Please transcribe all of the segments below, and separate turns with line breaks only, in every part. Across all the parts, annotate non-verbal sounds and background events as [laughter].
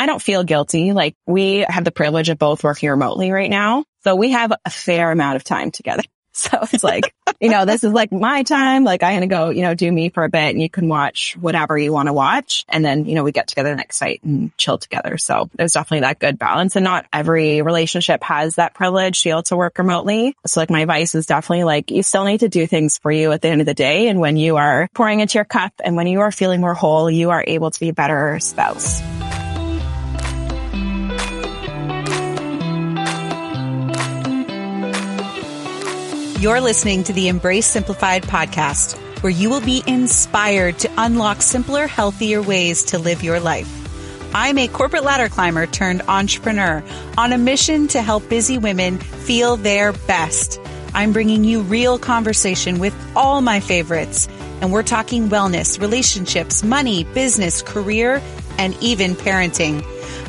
I don't feel guilty. Like we have the privilege of both working remotely right now. So we have a fair amount of time together. [laughs] So it's like, you know, this is like my time. Like I'm going to go, you know, do me for a bit and you can watch whatever you want to watch. And then, you know, we get together the next night and chill together. So there's definitely that good balance and not every relationship has that privilege to be able to work remotely. So like my advice is definitely like you still need to do things for you at the end of the day. And when you are pouring into your cup and when you are feeling more whole, you are able to be a better spouse.
You're listening to the Embrace Simplified podcast, where you will be inspired to unlock simpler, healthier ways to live your life. I'm a corporate ladder climber turned entrepreneur on a mission to help busy women feel their best. I'm bringing you real conversation with all my favorites, and we're talking wellness, relationships, money, business, career, and even parenting.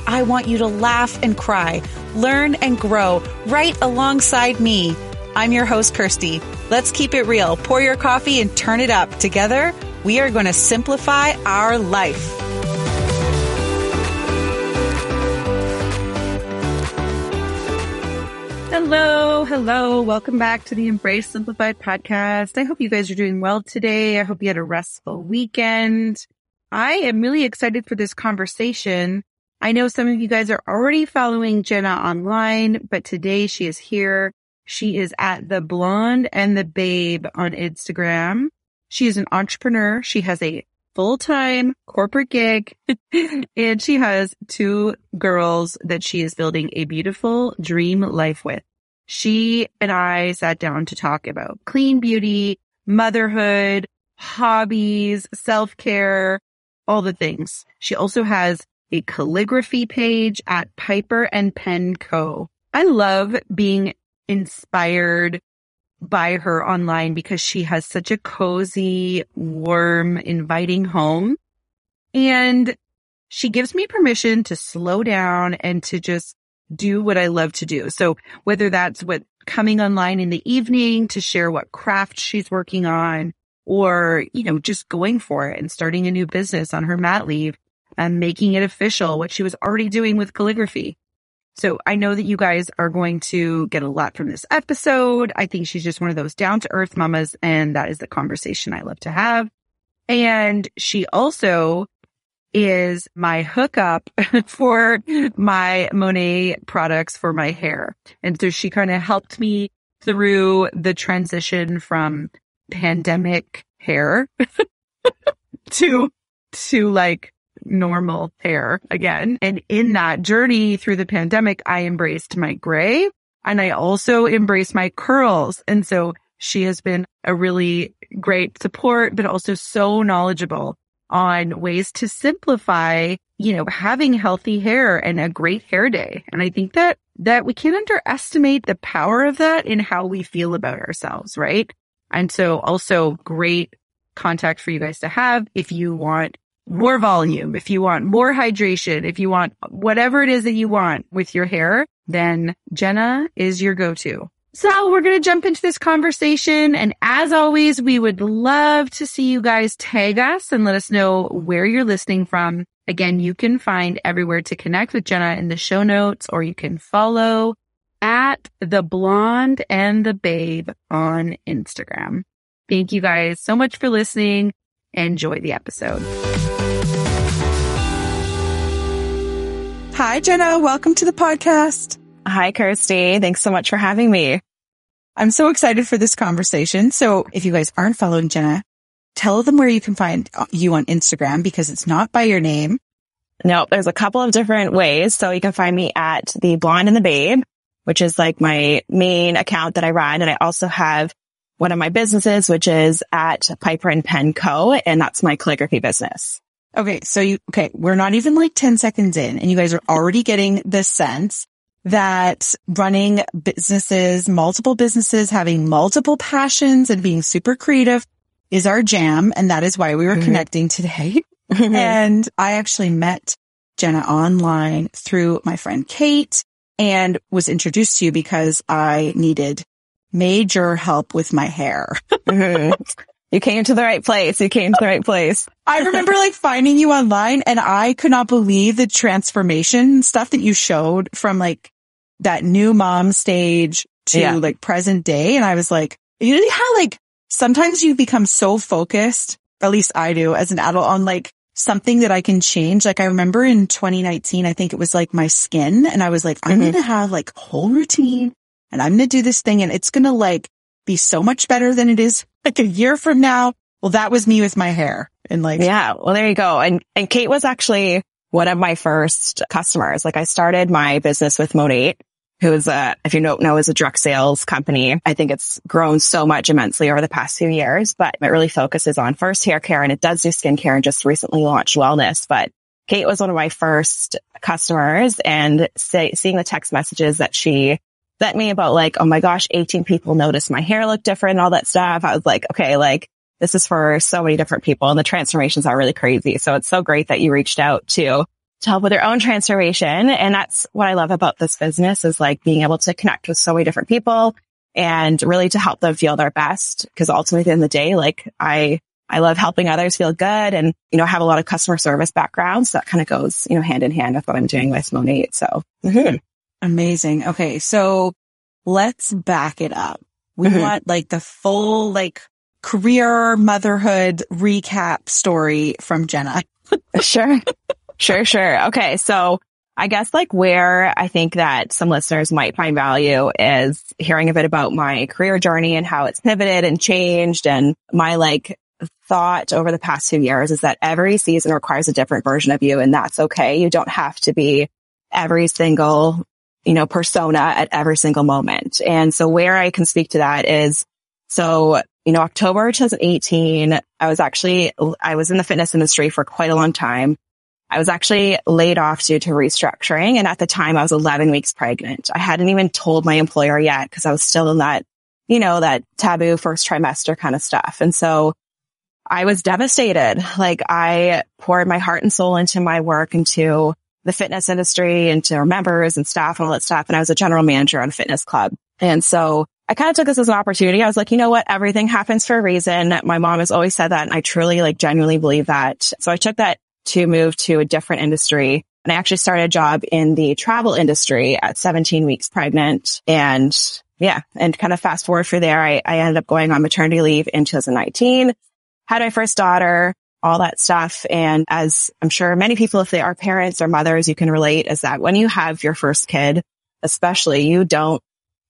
I want you to laugh and cry, learn and grow right alongside me. I'm your host, Kirsty. Let's keep it real. Pour your coffee and turn it up. Together, we are going to simplify our life.
Hello, hello. Welcome back to the Embrace Simplified podcast. I hope you guys are doing well today. I hope you had a restful weekend. I am really excited for this conversation. I know some of you guys are already following Jenna online, but today she is here she is at the blonde and the babe on Instagram. She is an entrepreneur. She has a full-time corporate gig [laughs] and she has two girls that she is building a beautiful dream life with. She and I sat down to talk about clean beauty, motherhood, hobbies, self-care, all the things. She also has a calligraphy page at Piper and Pen Co. I love being inspired by her online because she has such a cozy, warm, inviting home. And she gives me permission to slow down and to just do what I love to do. So whether that's what coming online in the evening to share what craft she's working on or, you know, just going for it and starting a new business on her mat leave and making it official, what she was already doing with calligraphy. So I know that you guys are going to get a lot from this episode. I think she's just one of those down to earth mamas. And that is the conversation I love to have. And she also is my hookup [laughs] for my Monat products for my hair. And so she kind of helped me through the transition from pandemic hair [laughs] to, to like normal hair again. And in that journey through the pandemic, I embraced my gray and I also embraced my curls. And so she has been a really great support, but also so knowledgeable on ways to simplify, you know, having healthy hair and a great hair day. And I think that, that we can't underestimate the power of that in how we feel about ourselves, right? And so also great contact for you guys to have if you want more volume, if you want more hydration, if you want whatever it is that you want with your hair, then Jenna is your go-to. So we're going to jump into this conversation. And as always, we would love to see you guys tag us and let us know where you're listening from. Again, you can find everywhere to connect with Jenna in the show notes, or you can follow at the blonde and the babe on Instagram. Thank you guys so much for listening. Enjoy the episode.
Hi, Jenna. Welcome to the podcast.
Hi, Kirsty. Thanks so much for having me.
I'm so excited for this conversation. So if you guys aren't following Jenna, tell them where you can find you on Instagram because it's not by your name.
No, there's a couple of different ways. So you can find me at the blonde and the babe, which is like my main account that I run. And I also have one of my businesses, which is at Piper and Pen Co. And that's my calligraphy business.
Okay. So you, okay. We're not even like 10 seconds in and you guys are already getting the sense that running businesses, multiple businesses, having multiple passions and being super creative is our jam. And that is why we were mm-hmm. connecting today. [laughs] Mm-hmm. and I actually met Jenna online through my friend Kate and was introduced to you because I needed major help with my hair. mm-hmm.
You came to the right place. You came to the right place.
I remember like finding you online and I could not believe the transformation stuff that you showed from like that new mom stage to yeah. like present day. And I was like, you know how like sometimes you become so focused, at least I do as an adult on like something that I can change. Like I remember in 2019, I think it was like my skin and I was like, I'm mm-hmm. going to have like whole routine and I'm going to do this thing and it's going to like be so much better than it is like a year from now. Well, that was me with my hair and like,
yeah, well, there you go. And, and Kate was actually one of my first customers. Like I started my business with Monat, who is a, if you don't know, is a direct sales company. I think it's grown so much immensely over the past few years, but it really focuses on first hair care and it does do skincare and just recently launched wellness. But Kate was one of my first customers and say, seeing the text messages that she sent me about like, oh my gosh, 18 people noticed my hair looked different and all that stuff. I was like, okay, like this is for so many different people and the transformations are really crazy. So it's so great that you reached out to to help with their own transformation. And that's what I love about this business is like being able to connect with so many different people and really to help them feel their best. Cause ultimately in the day, like I, I love helping others feel good and, you know, have a lot of customer service background. So that kind of goes, you know, hand in hand with what I'm doing with Monat. So
mm-hmm. Amazing. Okay. So let's back it up. We mm-hmm. want like the full, like career motherhood recap story from Jenna. [laughs]
sure. Sure, sure. Okay. So I guess like where I think that some listeners might find value is hearing a bit about my career journey and how it's pivoted and changed and my like thought over the past few years is that every season requires a different version of you and that's okay. You don't have to be every single, you know, persona at every single moment. And so where I can speak to that is so, you know, October 2018, I was actually, I was in the fitness industry for quite a long time. I was actually laid off due to restructuring. And at the time I was 11 weeks pregnant. I hadn't even told my employer yet because I was still in that, you know, that taboo first trimester kind of stuff. And so I was devastated. Like I poured my heart and soul into my work, into the fitness industry, into our members and staff and all that stuff. And I was a general manager on a fitness club. And so I kind of took this as an opportunity. I was like, you know what? Everything happens for a reason. My mom has always said that. And I truly like genuinely believe that. So I took that to move to a different industry. And I actually started a job in the travel industry at 17 weeks pregnant. And yeah, and kind of fast forward for there, I, I ended up going on maternity leave in 2019, had my first daughter, all that stuff. And as I'm sure many people, if they are parents or mothers, you can relate is that when you have your first kid, especially you don't,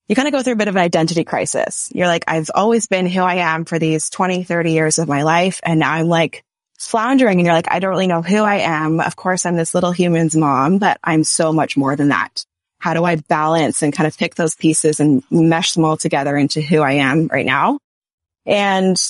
you kind of go through a bit of an identity crisis. You're like, I've always been who I am for these 20, 30 years of my life. And now I'm like floundering and you're like, I don't really know who I am. Of course, I'm this little human's mom, but I'm so much more than that. How do I balance and kind of pick those pieces and mesh them all together into who I am right now? And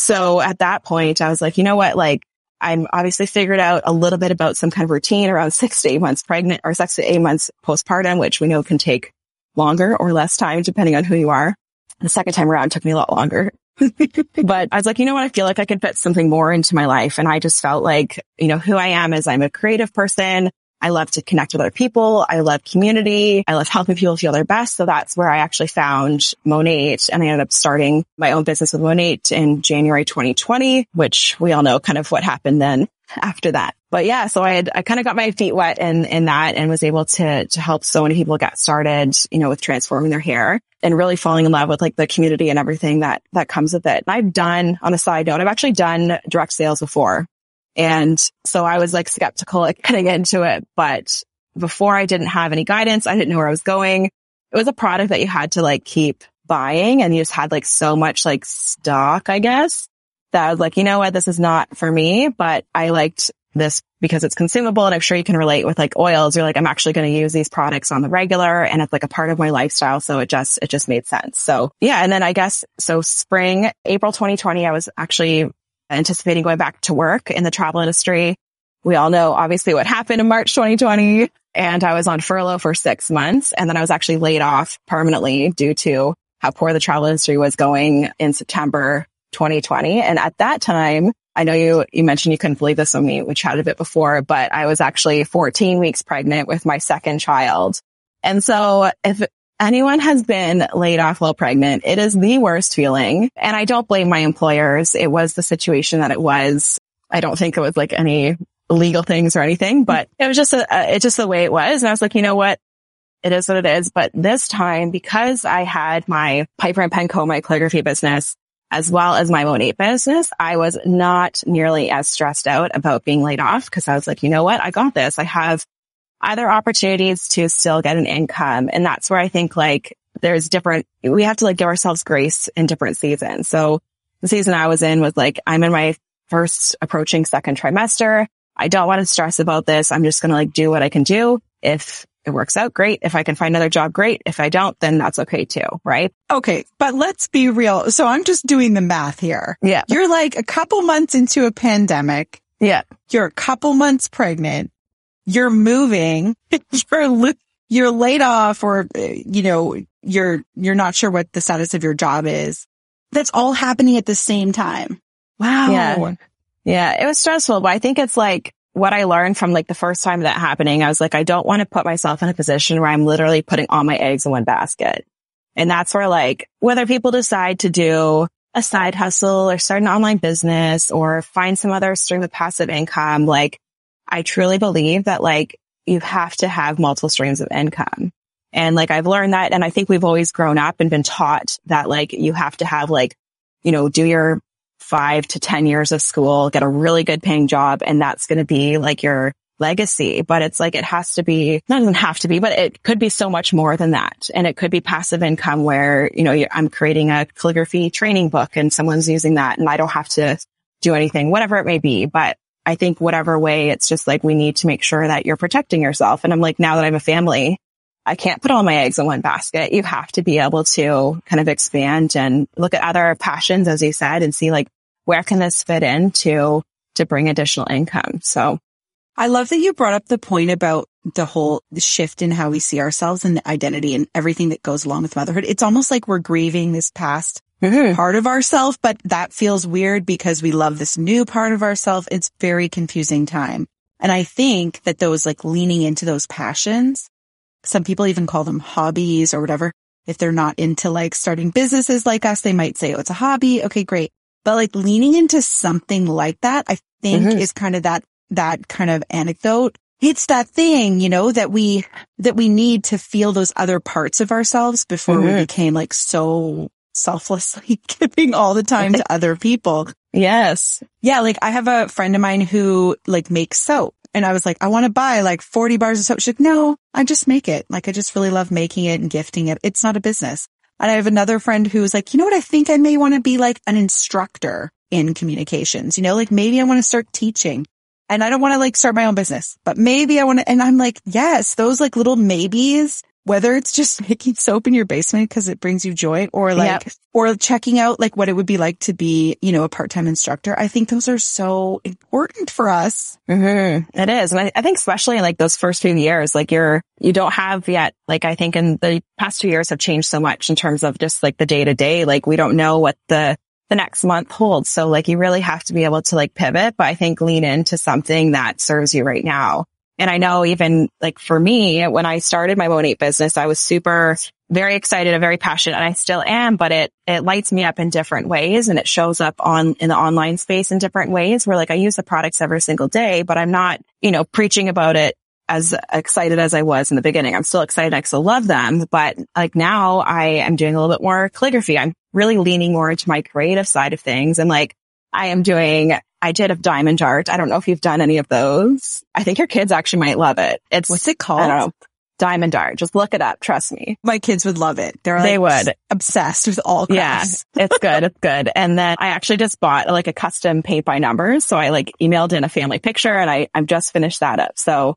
so at that point, I was like, you know what? Like I'm obviously figured out a little bit about some kind of routine around [laughs] six to eight months pregnant or six to eight months postpartum, which we know can take longer or less time depending on who you are. The second time around took me a lot longer. [laughs] but I was like, you know what? I feel like I could fit something more into my life. And I just felt like, you know, who I am is I'm a creative person. I love to connect with other people. I love community. I love helping people feel their best. So that's where I actually found Monat and I ended up starting my own business with Monat in January 2020, which we all know kind of what happened then [laughs] after that. But yeah, so I had, I kind of got my feet wet in, in that and was able to, to help so many people get started, you know, with transforming their hair and really falling in love with like the community and everything that, that comes with it. And I've done on a side note, I've actually done direct sales before. And so I was like skeptical at getting into it, but before I didn't have any guidance, I didn't know where I was going. It was a product that you had to like keep buying and you just had like so much like stock, I guess that I was like, you know what? This is not for me, but I liked this because it's consumable and I'm sure you can relate with like oils. You're like, I'm actually going to use these products on the regular and it's like a part of my lifestyle. So it just, it just made sense. So yeah. And then I guess, so spring, April 2020, I was actually anticipating going back to work in the travel industry. We all know obviously what happened in March 2020 and I was on furlough for six months and then I was actually laid off permanently due to how poor the travel industry was going in September 2020. And at that time, I know you, you mentioned you couldn't believe this on me. We chatted a bit before, but I was actually 14 weeks pregnant with my second child. And so if anyone has been laid off while pregnant, it is the worst feeling. And I don't blame my employers. It was the situation that it was. I don't think it was like any legal things or anything, but it was just a, it's just the way it was. And I was like, you know what? It is what it is. But this time, because I had my Piper and Pen Co, my calligraphy business, as well as my Monat business, I was not nearly as stressed out about being laid off because I was like, you know what? I got this. I have other opportunities to still get an income. And that's where I think like there's different, we have to like give ourselves grace in different seasons. So the season I was in was like, I'm in my first approaching second trimester. I don't want to stress about this. I'm just going to like do what I can do. If it works out, great. If I can find another job, great. If I don't, then that's okay too. Right.
Okay. But let's be real. So I'm just doing the math here.
Yeah.
You're like a couple months into a pandemic.
Yeah.
You're a couple months pregnant. You're moving. [laughs] you're, you're laid off or, uh, you know, you're, you're not sure what the status of your job is. That's all happening at the same time. Wow.
Yeah. Yeah. It was stressful, but I think it's like, what I learned from like the first time that happening, I was like, I don't want to put myself in a position where I'm literally putting all my eggs in one basket. And that's where like, whether people decide to do a side hustle or start an online business or find some other stream of passive income, like I truly believe that like you have to have multiple streams of income. And like I've learned that. And I think we've always grown up and been taught that like you have to have like, you know, do your five to 10 years of school, get a really good paying job. And that's going to be like your legacy. But it's like, it has to be, not doesn't have to be, but it could be so much more than that. And it could be passive income where, you know, I'm creating a calligraphy training book and someone's using that and I don't have to do anything, whatever it may be. But I think whatever way, it's just like, we need to make sure that you're protecting yourself. And I'm like, now that I have a family, I can't put all my eggs in one basket. You have to be able to kind of expand and look at other passions, as you said, and see like, where can this fit in to, to bring additional income? So
I love that you brought up the point about the whole shift in how we see ourselves and the identity and everything that goes along with motherhood. It's almost like we're grieving this past mm-hmm. part of ourself, but that feels weird because we love this new part of ourself. It's very confusing time. And I think that those like leaning into those passions, some people even call them hobbies or whatever. If they're not into like starting businesses like us, they might say, oh, it's a hobby. Okay, great. But like leaning into something like that, I think mm-hmm. is kind of that, that kind of anecdote. It's that thing, you know, that we, that we need to feel those other parts of ourselves before mm-hmm. we became like so selflessly [laughs] giving all the time to other people.
Yes.
Yeah. Like I have a friend of mine who like makes soap and I was like, I want to buy like 40 bars of soap. She's like, no, I just make it. Like I just really love making it and gifting it. It's not a business. And I have another friend who's like, you know what? I think I may want to be like an instructor in communications. You know, like maybe I want to start teaching and I don't want to like start my own business, but maybe I want to, and I'm like, yes, those like little maybes whether it's just [laughs] making soap in your basement because it brings you joy or like, yep. or checking out like what it would be like to be, you know, a part-time instructor. I think those are so important for us.
Mm-hmm. It is. And I, I, think especially in like those first few years, like you're, you don't have yet, like I think in the past two years have changed so much in terms of just like the day to day. Like we don't know what the, the next month holds. So like you really have to be able to like pivot, but I think lean into something that serves you right now. And I know even like for me, when I started my Monat business, I was super, very excited and very passionate and I still am, but it, it lights me up in different ways and it shows up on in the online space in different ways where like I use the products every single day, but I'm not, you know, preaching about it as excited as I was in the beginning. I'm still excited. I still love them, but like now I am doing a little bit more calligraphy. I'm really leaning more into my creative side of things and like I am doing I did a diamond art. I don't know if you've done any of those. I think your kids actually might love it. It's
what's it called?
I don't know. Diamond art. Just look it up. Trust me.
My kids would love it. They're like
they would
obsessed with all crafts.
Yeah, [laughs] it's good. It's good. And then I actually just bought like a custom paint by numbers. So I like emailed in a family picture and I, I've just finished that up. So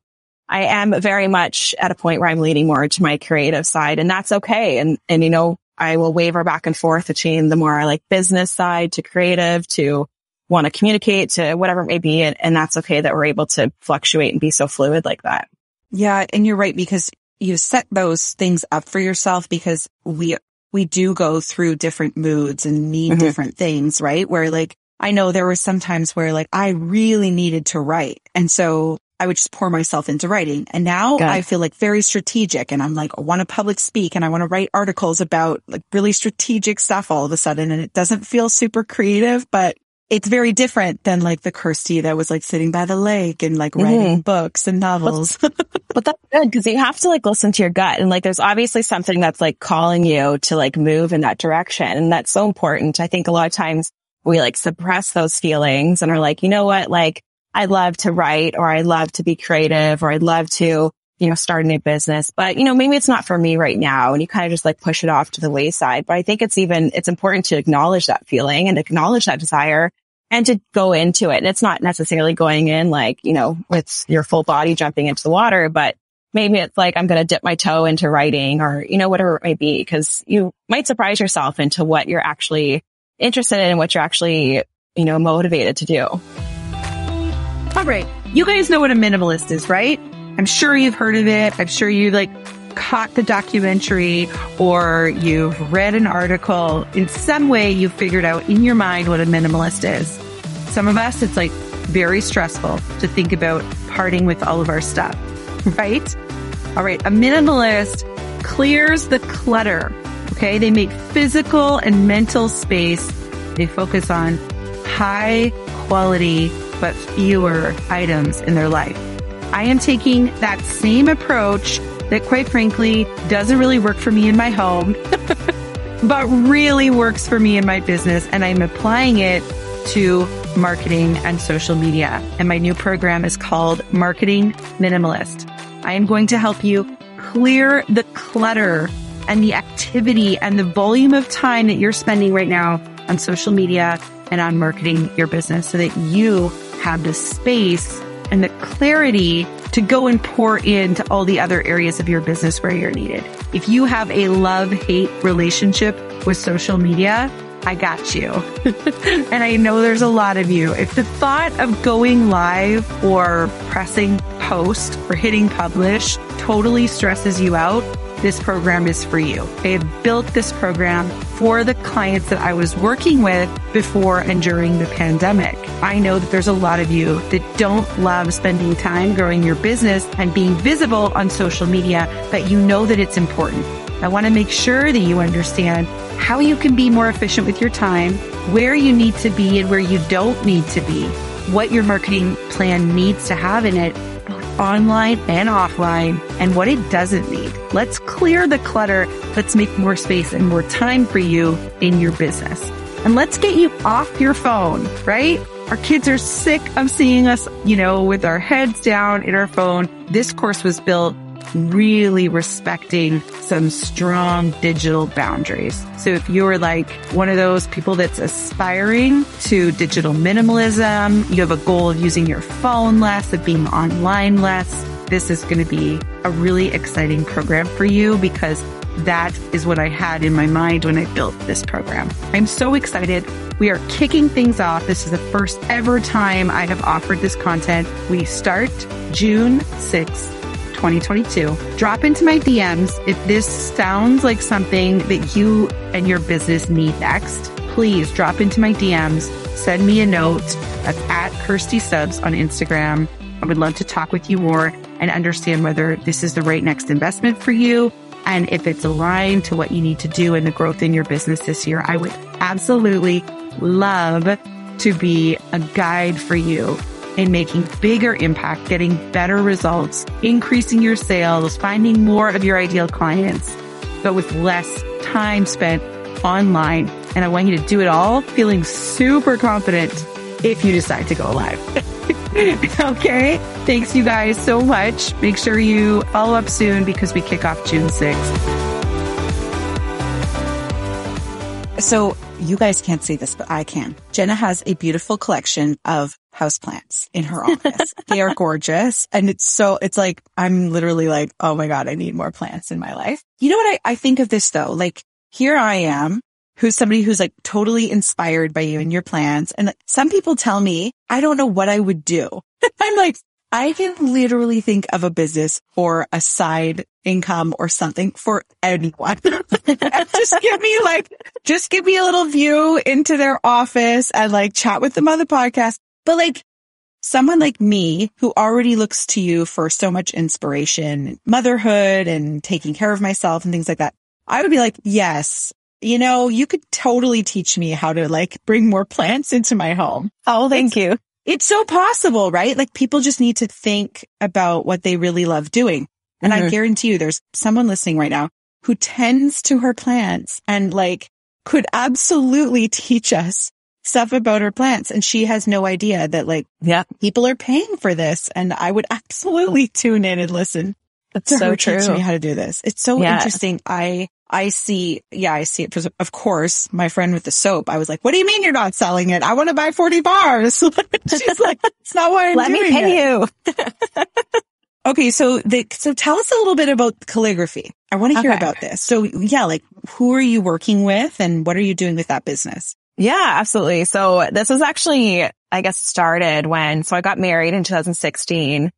I am very much at a point where I'm leaning more to my creative side and that's okay. And, and you know, I will waver back and forth between the more like business side to creative to want to communicate to whatever it may be. And, and that's okay that we're able to fluctuate and be so fluid like that.
Yeah. And you're right because you set those things up for yourself because we, we do go through different moods and need mm-hmm. different things, right? Where like, I know there were some times where like I really needed to write. And so
I would just pour myself into writing. And now I feel like very strategic and I'm like, I want to public speak and I want to write articles about like really strategic stuff all of a sudden. And it doesn't feel super creative, but it's very different than like the Kirsty that was like sitting by the lake and like writing mm-hmm. books and novels. [laughs]
But that's good because you have to like listen to your gut and like there's obviously something that's like calling you to like move in that direction. And that's so important. I think a lot of times we like suppress those feelings and are like, you know what? Like I love to write or I love to be creative or I'd love to, you know, starting a business, but you know, maybe it's not for me right now. And you kind of just like push it off to the wayside. But I think it's even, it's important to acknowledge that feeling and acknowledge that desire and to go into it. And it's not necessarily going in like, you know, with your full body jumping into the water, but maybe it's like, I'm going to dip my toe into writing or, you know, whatever it may be, because you might surprise yourself into what you're actually interested in and what you're actually, you know, motivated to do.
All right. You guys know what a minimalist is, right? I'm sure you've heard of it. I'm sure you like caught the documentary or you've read an article. In some way, you've figured out in your mind what a minimalist is. Some of us, it's like very stressful to think about parting with all of our stuff, [laughs] right? All right. A minimalist clears the clutter. Okay. They make physical and mental space. They focus on high quality, but fewer items in their life. I am taking that same approach that quite frankly doesn't really work for me in my home, [laughs] but really works for me in my business. And I'm applying it to marketing and social media. And my new program is called Marketing Minimalist. I am going to help you clear the clutter and the activity and the volume of time that you're spending right now on social media and on marketing your business so that you have the space and the clarity to go and pour into all the other areas of your business where you're needed. If you have a love hate relationship with social media, I got you. [laughs] and I know there's a lot of you. If the thought of going live or pressing post or hitting publish totally stresses you out, this program is for you. I have built this program for the clients that I was working with before and during the pandemic. I know that there's a lot of you that don't love spending time growing your business and being visible on social media, but you know that it's important. I want to make sure that you understand how you can be more efficient with your time, where you need to be and where you don't need to be, what your marketing plan needs to have in it, online and offline, and what it doesn't need. Let's clear the clutter. Let's make more space and more time for you in your business. And let's get you off your phone, right? Our kids are sick of seeing us, you know, with our heads down in our phone. This course was built really respecting some strong digital boundaries. So if you're like one of those people that's aspiring to digital minimalism, you have a goal of using your phone less, of being online less, this is going to be a really exciting program for you because that is what I had in my mind when I built this program. I'm so excited. We are kicking things off. This is the first ever time I have offered this content. We start June 6th. 2022. Drop into my DMs if this sounds like something that you and your business need next. Please drop into my DMs, send me a note. That's at Kirsty Subs on Instagram. I would love to talk with you more and understand whether this is the right next investment for you and if it's aligned to what you need to do in the growth in your business this year. I would absolutely love to be a guide for you in making bigger impact, getting better results, increasing your sales, finding more of your ideal clients, but with less time spent online. And I want you to do it all feeling super confident if you decide to go live. [laughs] okay. Thanks you guys so much. Make sure you follow up soon because we kick off June 6th.
So you guys can't see this, but I can. Jenna has a beautiful collection of houseplants in her office. [laughs] they are gorgeous. And it's so, it's like, I'm literally like, oh my God, I need more plants in my life. You know what I, I think of this though? Like here I am, who's somebody who's like totally inspired by you and your plans. And some people tell me, I don't know what I would do. [laughs] I'm like, I can literally think of a business or a side income or something for anyone. [laughs] just give me like, just give me a little view into their office and like chat with them on the podcast. But like,
someone like me who already looks to you for so much inspiration, motherhood and taking care of myself and things like that, I would be like, yes, you know, you could totally teach me how to like bring more plants into my home.
Oh, thank
it's,
you.
It's so possible, right? Like people just need to think about what they really love doing. And mm-hmm. I guarantee you there's someone listening right now who tends to her plants and like could absolutely teach us stuff about her plants. And she has no idea that like,
yeah,
people are paying for this. And I would absolutely [laughs] tune in and listen.
That's so true.
Teach me how to do this. It's so yeah. interesting. I, I see, yeah, I see it. Of course, my friend with the soap, I was like, what do you mean you're not selling it? I want to buy 40 bars. [laughs] She's like, it's not why I'm
Let me pay
it. you. [laughs] okay. So the, so tell us a little bit about calligraphy. I want to hear okay. about this. So yeah, like who are you working with and what are you doing with that business?
Yeah, absolutely. So this was actually, I guess, started when, so I got married in 2016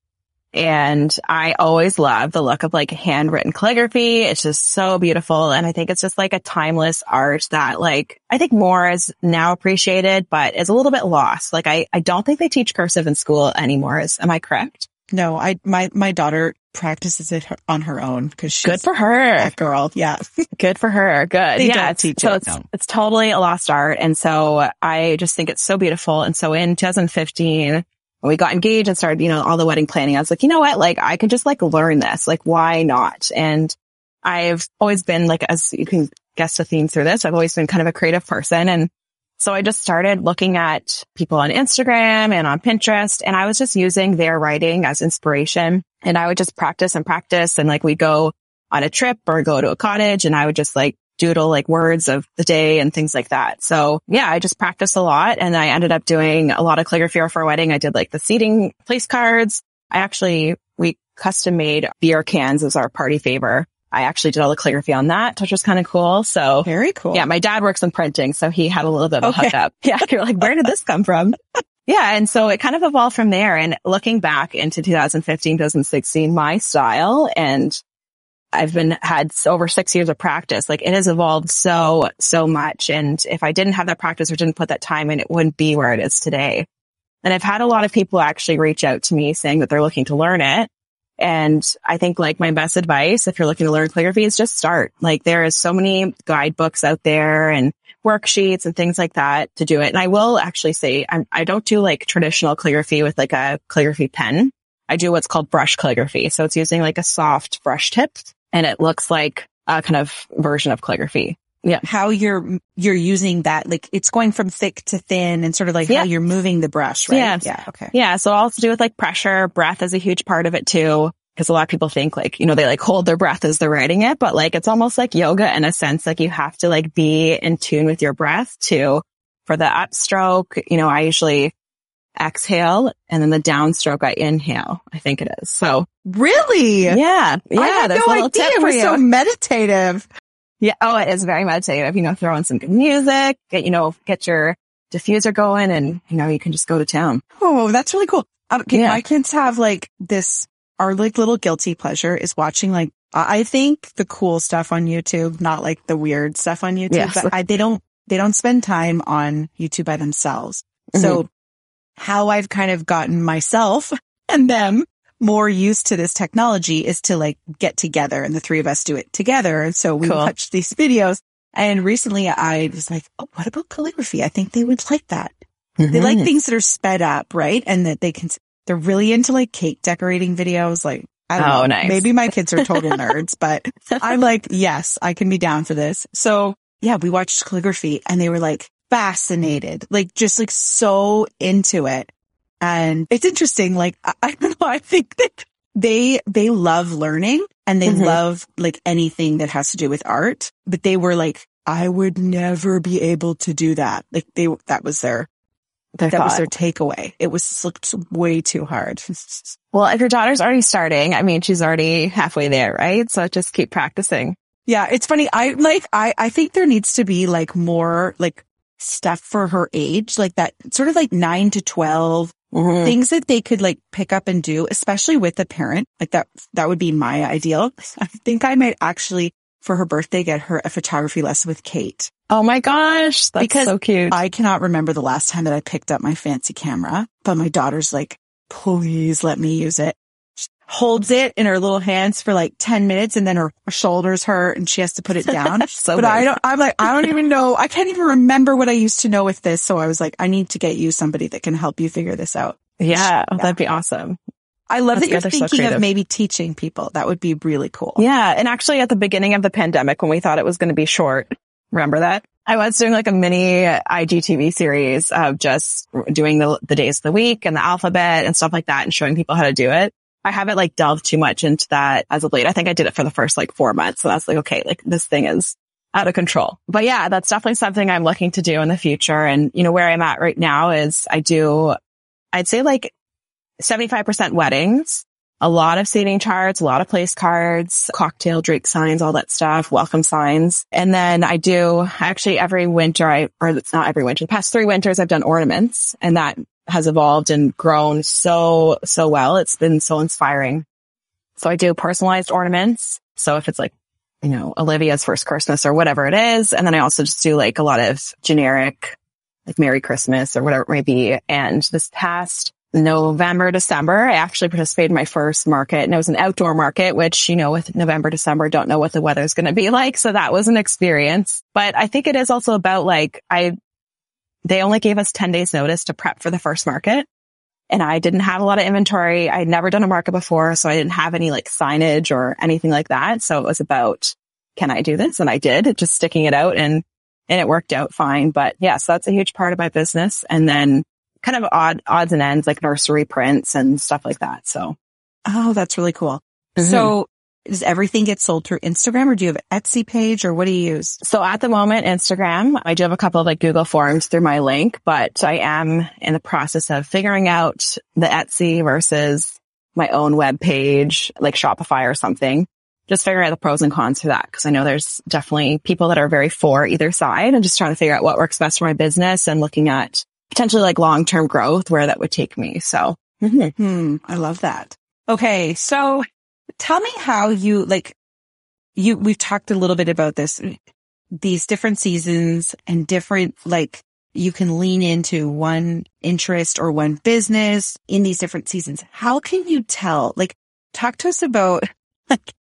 and I always love the look of like handwritten calligraphy. It's just so beautiful. And I think it's just like a timeless art that like, I think more is now appreciated, but is a little bit lost. Like I, I don't think they teach cursive in school anymore. Is, am I correct?
No, I, my, my daughter practices it on her own because she's
good for her.
girl. Yeah. [laughs]
good for her. Good.
They
yeah.
It's, so
it,
it's,
no. it's totally a lost art. And so I just think it's so beautiful. And so in 2015, when we got engaged and started, you know, all the wedding planning, I was like, you know what? Like I could just like learn this. Like why not? And I've always been like, as you can guess the theme through this, I've always been kind of a creative person. And so I just started looking at people on Instagram and on Pinterest and I was just using their writing as inspiration and I would just practice and practice and like we go on a trip or go to a cottage and I would just like doodle like words of the day and things like that. So yeah, I just practiced a lot and I ended up doing a lot of calligraphy for a wedding. I did like the seating place cards. I actually, we custom made beer cans as our party favor. I actually did all the calligraphy on that, which was kind of cool. So
very cool.
Yeah. My dad works in printing. So he had a little bit of okay. a hookup. [laughs] Yeah. You're like, where did this come from? [laughs] yeah. And so it kind of evolved from there. And looking back into 2015, 2016, my style and I've been had over six years of practice. Like it has evolved so, so much. And if I didn't have that practice or didn't put that time in, it wouldn't be where it is today. And I've had a lot of people actually reach out to me saying that they're looking to learn it. And I think like my best advice, if you're looking to learn calligraphy is just start. Like there is so many guidebooks out there and worksheets and things like that to do it. And I will actually say I'm, I do not do like traditional calligraphy with like a calligraphy pen. I do what's called brush calligraphy. So it's using like a soft brush tip and it looks like a kind of version of calligraphy.
Yeah. How you're, you're using that, like it's going from thick to thin and sort of like yeah. how you're moving the brush, right?
Yeah.
Yeah. Okay.
Yeah. So all to do with like pressure, breath is a huge part of it too. Cause a lot of people think like, you know, they like hold their breath as they're writing it, but like it's almost like yoga in a sense. Like you have to like be in tune with your breath too. For the upstroke, you know, I usually exhale and then the downstroke I inhale. I think it is. So
really?
Yeah. Yeah.
I had no idea was so meditative.
Yeah. Oh, it is very meditative. You know, throw in some good music, get, you know, get your diffuser going and, you know, you can just go to town.
Oh, that's really cool. Okay. Yeah. My kids have like this, our like little guilty pleasure is watching like, I think the cool stuff on YouTube, not like the weird stuff on YouTube, yes. but I, they don't, they don't spend time on YouTube by themselves. Mm-hmm. So how I've kind of gotten myself [laughs] and them more used to this technology is to like get together and the three of us do it together. And so we cool. watch these videos. And recently I was like, Oh, what about calligraphy? I think they would like that. Mm-hmm. They like things that are sped up, right? And that they can, they're really into like cake decorating videos. Like, I don't oh, know, nice. maybe my kids are total [laughs] nerds, but I'm like, yes, I can be down for this. So yeah, we watched calligraphy and they were like, fascinated, like just like so into it. And it's interesting. Like, I, I don't know. I think that they, they love learning and they mm-hmm. love like anything that has to do with art, but they were like, I would never be able to do that. Like they, that was their, their that thought. was their takeaway. It was looked way too hard. [laughs]
well, if your daughter's already starting, I mean, she's already halfway there, right? So just keep practicing.
Yeah, it's funny. I like, I, I think there needs to be like more like stuff for her age, like that sort of like nine to 12 mm-hmm. things that they could like pick up and do, especially with a parent. Like that, that would be my ideal. [laughs] I think I might actually for her birthday get her a photography lesson with Kate.
Oh my gosh. That's
Because
so cute.
I cannot remember the last time that I picked up my fancy camera, but my daughter's like, please let me use it. Holds it in her little hands for like 10 minutes and then her shoulders hurt and she has to put it down. [laughs]
so
but I don't, I'm like, I don't even know. I can't even remember what I used to know with this. So I was like, I need to get you somebody that can help you figure this out.
yeah, that'd be awesome.
I love
That's
that you're.
They're so
thinking of maybe teaching people. That would be really cool.
Yeah. And actually at the beginning of the pandemic, when we thought it was going to be short, remember that? I was doing like a mini IGTV series of just doing the, the days of the week and the alphabet and stuff like that and showing people how to do it. I haven't like delved too much into that as of late. I think I did it for the first like four months. So that's like, okay, like this thing is out of control. But yeah, that's definitely something I'm looking to do in the future. And you know, where I'm at right now is I do, I'd say like 75% weddings, a lot of seating charts, a lot of place cards, cocktail drink signs, all that stuff, welcome signs. And then I do actually every winter, I, or it's not every winter, the past three winters, I've done ornaments and that has evolved and grown so, so well. It's been so inspiring. So I do personalized ornaments. So if it's like, you know, Olivia's first Christmas or whatever it is. And then I also just do like a lot of generic, like Merry Christmas or whatever it may be. And this past November, December, I actually participated in my first market and it was an outdoor market, which, you know, with November, December, don't know what the weather is going to be like. So that was an experience, but I think it is also about like, I, they only gave us 10 days notice to prep for the first market. And I didn't have a lot of inventory. I'd never done a market before. So I didn't have any like signage or anything like that. So it was about, can I do this? And I did just sticking it out and, and it worked out fine. But yes, that's a huge part of my business. And then kind of odd odds and ends like nursery prints and stuff like that. So
Oh, that's really cool.
Mhm.
So does everything get sold through Instagram or do you have an Etsy page or what do you use?
So at the moment, Instagram, I do have a couple of like Google forms through my link, but I am in the process of figuring out the Etsy versus my own web page, like Shopify or something. Just figuring out the pros and cons for that. Cause I know there's definitely people that are very for either side and just trying to figure out what works best for my business and looking at potentially like long-term growth where that would take me. So mhm.
Hmm. I love that. Okay. So tell me how you like you, we've talked a little bit about this, these different seasons and different, like you can lean into one interest or one business in these different seasons. How can you tell? Like talk to us about [laughs] like,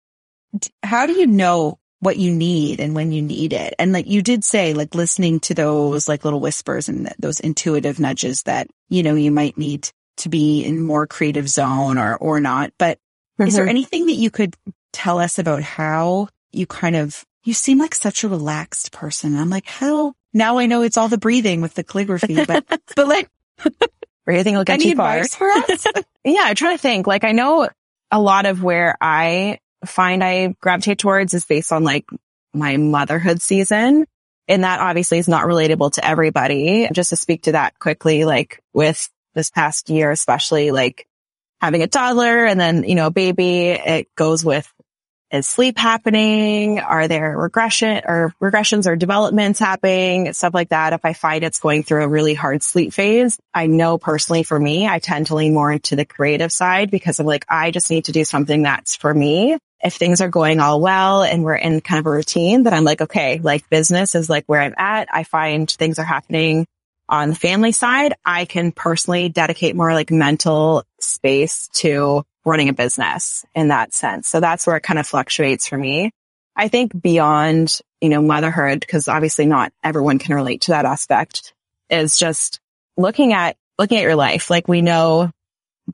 how do you know what you need and when you need it? And like you did say, like listening to those like little whispers and those intuitive nudges that, you know, you might need to be in more creative zone or, or not. But is there
Mhm.
anything that you could tell us about how you kind of, you seem like such a relaxed person. I'm like, how now I know it's all the breathing with the calligraphy, but, [laughs] but like, [laughs]
breathing will get
any
you far.
advice for us? [laughs]
Yeah, I'm trying to think. Like I know a lot of where I find I gravitate towards is based on like my motherhood season. And that obviously is not relatable to everybody. Just to speak to that quickly, like with this past year, especially like having a toddler and then, you know, a baby, it goes with is sleep happening? Are there regression or regressions or developments happening? Stuff like that. If I find it's going through a really hard sleep phase, I know personally for me, I tend to lean more into the creative side because I'm like, I just need to do something that's for me. If things are going all well and we're in kind of a routine, then I'm like, okay, like business is like where I'm at. I find things are happening on the family side. I can personally dedicate more like mental space to running a business in that sense. So that's where it kind of fluctuates for me. I think beyond, you know, motherhood, because obviously not everyone can relate to that aspect is just looking at, looking at your life. Like we know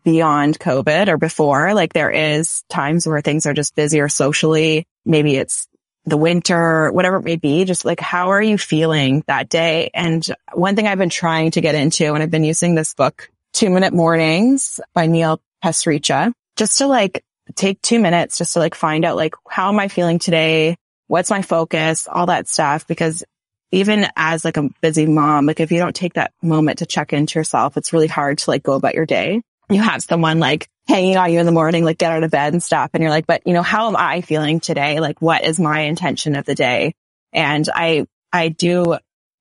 beyond COVID or before, like there is times where things are just busier socially. Maybe it's the winter, whatever it may be, just like how are you feeling that day? And one thing I've been trying to get into, and I've been using this book, Two Minute Mornings by Neil Pasricha, just to like take two minutes just to like find out like how am I feeling today? What's my focus? All that stuff. Because even as like a busy mom, like if you don't take that moment to check into yourself, it's really hard to like go about your day. You have someone like hanging on you in the morning, like get out of bed and stuff. And you're like, but you know, how am I feeling today? Like what is my intention of the day? And I, I do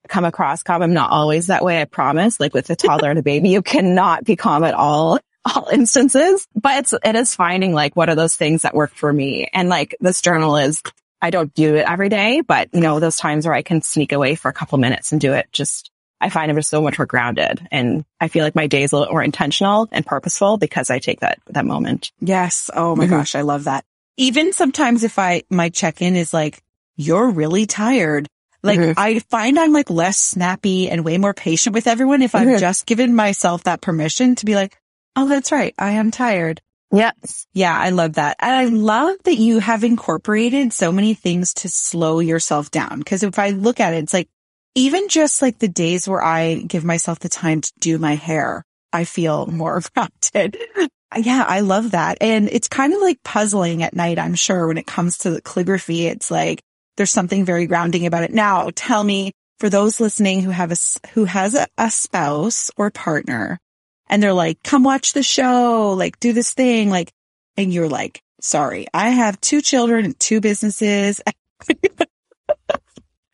come across calm. I'm not always that way. I promise. Like with a toddler and a baby, you cannot be calm at all, [laughs] all instances, but it's, it is finding like, what are those things that work for me? And like this journal is I don't do it every day, but you know, those times where I can sneak away for a couple minutes and do it just I find I'm just so much more grounded and I feel like my day is a little more intentional and purposeful because I take that, that moment.
Yes. Oh my mm-hmm. gosh. I love that. Even sometimes if I, my check in is like, you're really tired. Like mm-hmm. I find I'm like less snappy and way more patient with everyone if mm-hmm. I've just given myself that permission to be like, Oh, that's right. I am tired.
Yes.
Yeah. I love that. And I love that you have incorporated so many things to slow yourself down. Cause if I look at it, it's like even just like the days where I give myself the time to do my hair, I feel more [laughs] grounded. yeah, I love that. And it's kind of like puzzling at night, I'm sure, when it comes to the calligraphy. It's like there's something very grounding about it. Now, tell me, for those listening who have a, who has a, a spouse or partner and they're like, come watch the show, like do this thing, like, and you're like, sorry, I have two children and two businesses. [laughs]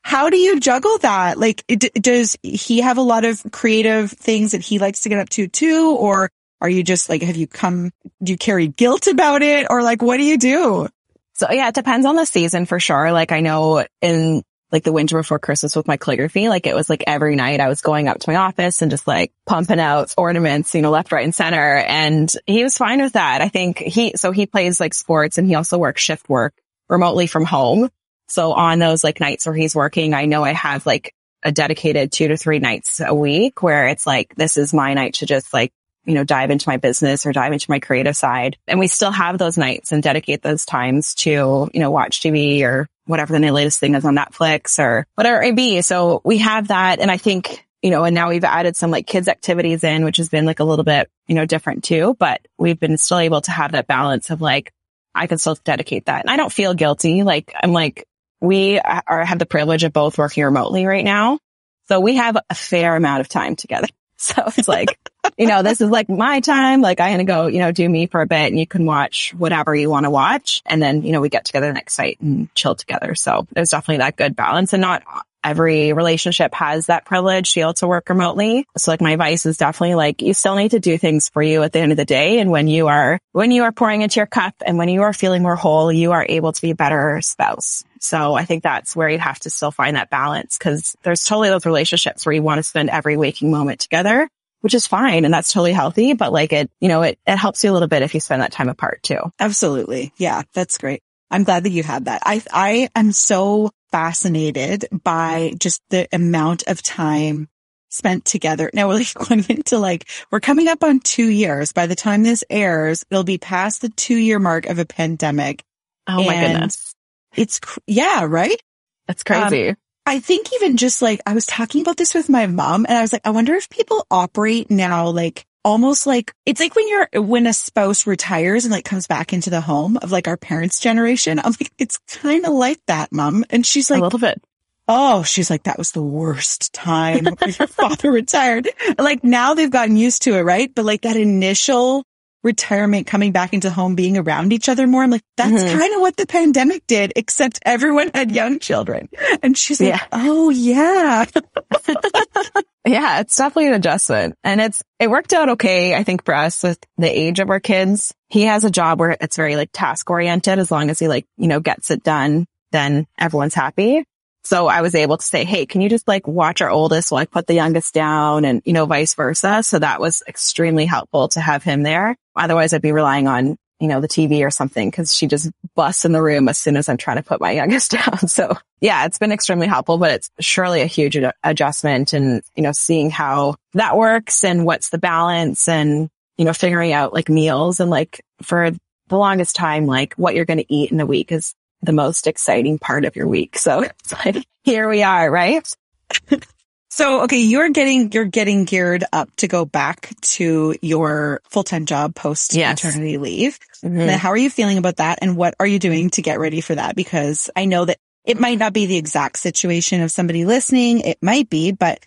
How do you juggle that? Like, d- does he have a lot of creative things that he likes to get up to too? Or are you just like, have you come, do you carry guilt about it? Or like, what do you do?
So yeah, it depends on the season for sure. Like I know in like the winter before Christmas with my calligraphy, like it was like every night I was going up to my office and just like pumping out ornaments, you know, left, right and center. And he was fine with that. I think he, so he plays like sports and he also works shift work remotely from home. So on those like nights where he's working, I know I have like a dedicated two to three nights a week where it's like, this is my night to just like, you know, dive into my business or dive into my creative side. And we still have those nights and dedicate those times to, you know, watch TV or whatever the latest thing is on Netflix or whatever it be. So we have that. And I think, you know, and now we've added some like kids activities in, which has been like a little bit, you know, different too, but we've been still able to have that balance of like, I can still dedicate that. And I don't feel guilty. Like I'm like, we are, have the privilege of both working remotely right now. So we have a fair amount of time together. [laughs] So it's like, you know, this is like my time. Like I'm going to go, you know, do me for a bit and you can watch whatever you want to watch. And then, you know, we get together next night and chill together. So there's definitely that good balance and not every relationship has that privilege to be able to work remotely. So like my advice is definitely like you still need to do things for you at the end of the day. And when you are, when you are pouring into your cup and when you are feeling more whole, you are able to be a better spouse. So I think that's where you have to still find that balance because there's totally those relationships where you want to spend every waking moment together. Which is fine and that's totally healthy, but like it, you know, it, it helps you a little bit if you spend that time apart too.
Absolutely. Yeah, that's great. I'm glad that you had that. I, I am so fascinated by just the amount of time spent together. Now [laughs] we're like going into like, we're coming up on two years. By the time this airs, it'll be past the two year mark of a pandemic.
Oh my goodness.
It's, yeah, right?
That's crazy. Um,
I think even just like, I was talking about this with my mom and I was like, I wonder if people operate now like almost like it's like when you're when a spouse retires and like comes back into the home of like our parents' generation. I'm like, it's kind of like that, mom. And she's like,
a little bit.
Oh, she's like, that was the worst time your [laughs] father retired. Like now they've gotten used to it, right? But like that initial retirement, coming back into home, being around each other more. I'm like, that's mm-hmm. kind of what the pandemic did, except everyone had young children. And she's like, yeah. oh yeah. [laughs]
yeah, it's definitely an adjustment and it's, it worked out okay. I think for us with the age of our kids, he has a job where it's very like task oriented. As long as he like, you know, gets it done, then everyone's happy. So I was able to say, Hey, can you just like watch our oldest while I put the youngest down and, you know, vice versa. So that was extremely helpful to have him there. Otherwise I'd be relying on, you know, the TV or something because she just busts in the room as soon as I'm trying to put my [laughs] youngest down. So yeah, it's been extremely helpful, but it's surely a huge ad- adjustment and, you know, seeing how that works and what's the balance and, you know, figuring out like meals and like for the longest time, like what you're going to eat in a week is the most exciting part of your week. So it's like, here we are, right? [laughs]
so, okay, you're getting, you're getting geared up to go back to your full-time job post maternity yes. leave. Mm-hmm. how are you feeling about that? And what are you doing to get ready for that? Because I know that it might not be the exact situation of somebody listening. It might be, but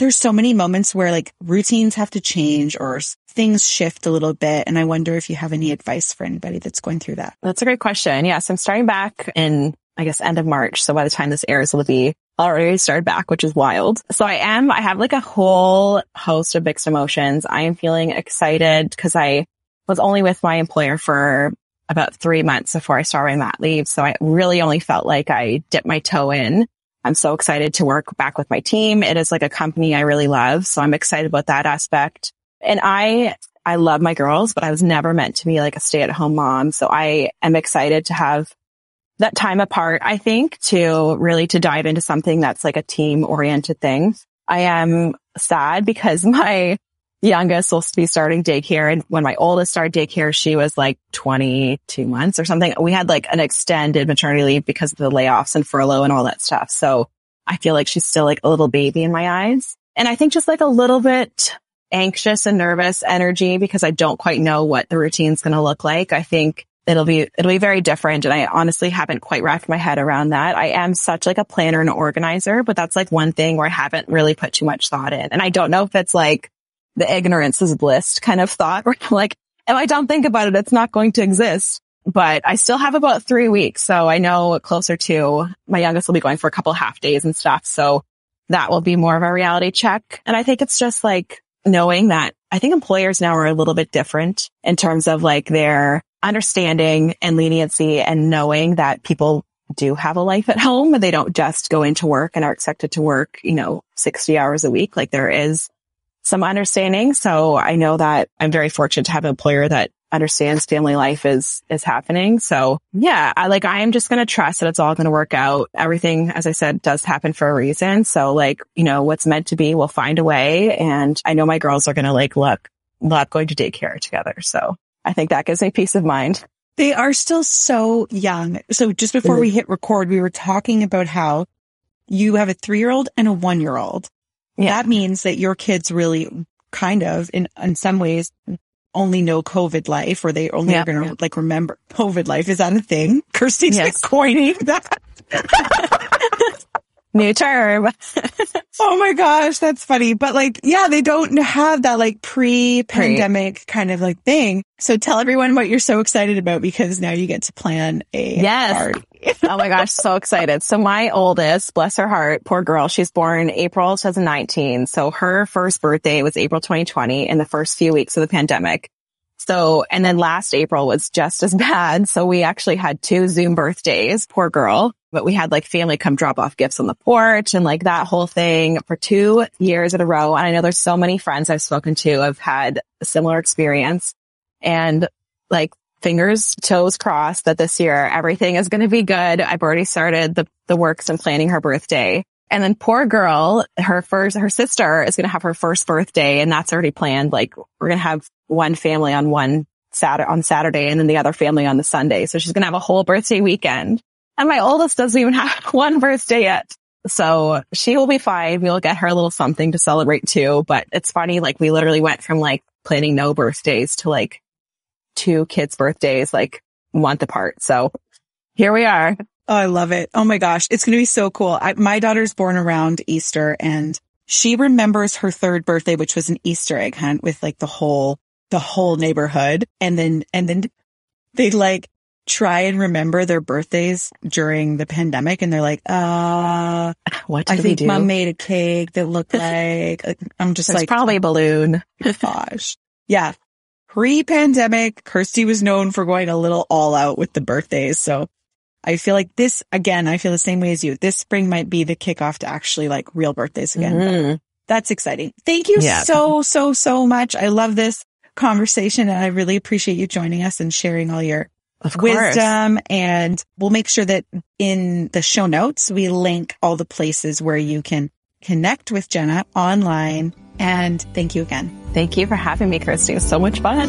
there's so many moments where like routines have to change or things shift a little bit. And I wonder if you have any advice for anybody that's going through that.
That's a great question. Yes, I'm starting back in, I guess, end of March. So by the time this airs, it'll be already started back, which is wild. So I am, I have like a whole host of mixed emotions. I am feeling excited because I was only with my employer for about three months before I started my mat leave. So I really only felt like I dipped my toe in. I'm so excited to work back with my team. It is like a company I really love. So I'm excited about that aspect. And I, I love my girls, but I was never meant to be like a stay at home mom. So I am excited to have that time apart, I think, to really to dive into something that's like a team oriented thing. I am sad because [laughs] my youngest will be starting daycare. And when my oldest started daycare, she was like 22 months or something. We had like an extended maternity leave because of the layoffs and furlough and all that stuff. So I feel like she's still like a little baby in my eyes. And I think just like a little bit anxious and nervous energy because I don't quite know what the routine's going to look like. I think it'll be, it'll be very different. And I honestly haven't quite wrapped my head around that. I am such like a planner and organizer, but that's like one thing where I haven't really put too much thought in. And I don't know if it's like the ignorance is bliss kind of thought [laughs] like, if I don't think about it, it's not going to exist. But I still have about three weeks. So I know closer to my youngest will be going for a couple half days and stuff. So that will be more of a reality check. And I think it's just like knowing that I think employers now are a little bit different in terms of like their understanding and leniency and knowing that people do have a life at home and they don't just go into work and are expected to work, you know, 60 hours a week. Like there is some understanding. So I know that I'm very fortunate to have an employer that understands family life is, is happening. So yeah, I like, I am just going to trust that it's all going to work out. Everything, as I said, does happen for a reason. So like, you know, what's meant to be, we'll find a way. And I know my girls are going to like, look, love going to daycare together. So I think that gives me peace of mind.
They are still so young. So just before mm-hmm. we hit record, we were talking about how you have a three year old and a one year old. Yeah. That means that your kids really kind of in, in some ways only know COVID life or they only yeah, are going to yeah. like remember COVID life. Is that a thing? [laughs] Kirsty's yes. like coining that. [laughs]
New term. [laughs]
oh my gosh, that's funny. But like, yeah, they don't have that like pre-pandemic Pre. kind of like thing. So tell everyone what you're so excited about because now you get to plan a yes. party.
Oh my gosh, so excited. So my oldest, bless her heart, poor girl, she's born April 2019. So her first birthday was April 2020 in the first few weeks of the pandemic. So, and then last April was just as [laughs] bad. So we actually had two Zoom birthdays, poor girl but we had like family come drop off gifts on the porch and like that whole thing for two years in a row. And I know there's so many friends I've spoken to have had a similar experience and like fingers, toes crossed that this year everything is going to be good. I've already started the, the works and planning her birthday. And then poor girl, her first, her sister is going to have her first birthday and that's already planned. Like we're going to have one family on one Saturday, on Saturday and then the other family on the Sunday. So she's going to have a whole birthday weekend. And my oldest doesn't even [laughs] have one birthday yet. So she will be fine. We'll get her a little something to celebrate too. But it's funny, like we literally went from like planning no birthdays to like two kids' birthdays, like month apart. So here we are.
Oh, I love it. Oh my gosh. It's going to be so cool. I, my daughter's born around Easter and she remembers her third birthday, which was an Easter egg hunt with like the whole, the whole neighborhood. And then, and then they like try and remember their birthdays during the pandemic and they're like, uh, what I think mom made a cake that looked [laughs] like, I'm just like,
probably a balloon. [laughs]
gosh. Yeah. Pre-pandemic, Kirsty was known for going a little all out with the birthdays. So I feel like this, again, I feel the same way as you. This spring might be the kickoff to actually like real birthdays again. Mm-hmm. That's exciting. Thank you yeah. so, so, so much. I love this conversation and I really appreciate you joining us and sharing all your wisdom. And we'll make sure that in the show notes, we link all the places where you can connect with Jenna online. And thank you again.
Thank you for having me, Kirsty. It was so much fun.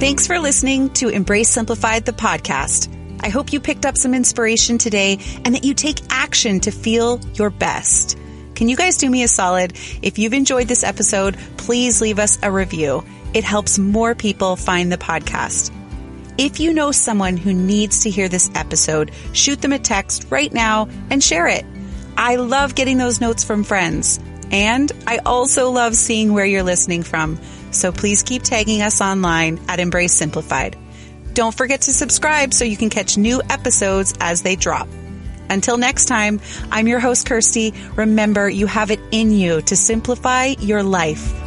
Thanks for listening to Embrace Simplified, the podcast. I hope you picked up some inspiration today and that you take action to feel your best. Can you guys do me a solid? If you've enjoyed this episode, please leave us a review. It helps more people find the podcast. If you know someone who needs to hear this episode, shoot them a text right now and share it. I love getting those notes from friends. And I also love seeing where you're listening from. So please keep tagging us online at Embrace Simplified. Don't forget to subscribe so you can catch new episodes as they drop. Until next time, I'm your host, Kirsty. Remember, you have it in you to simplify your life.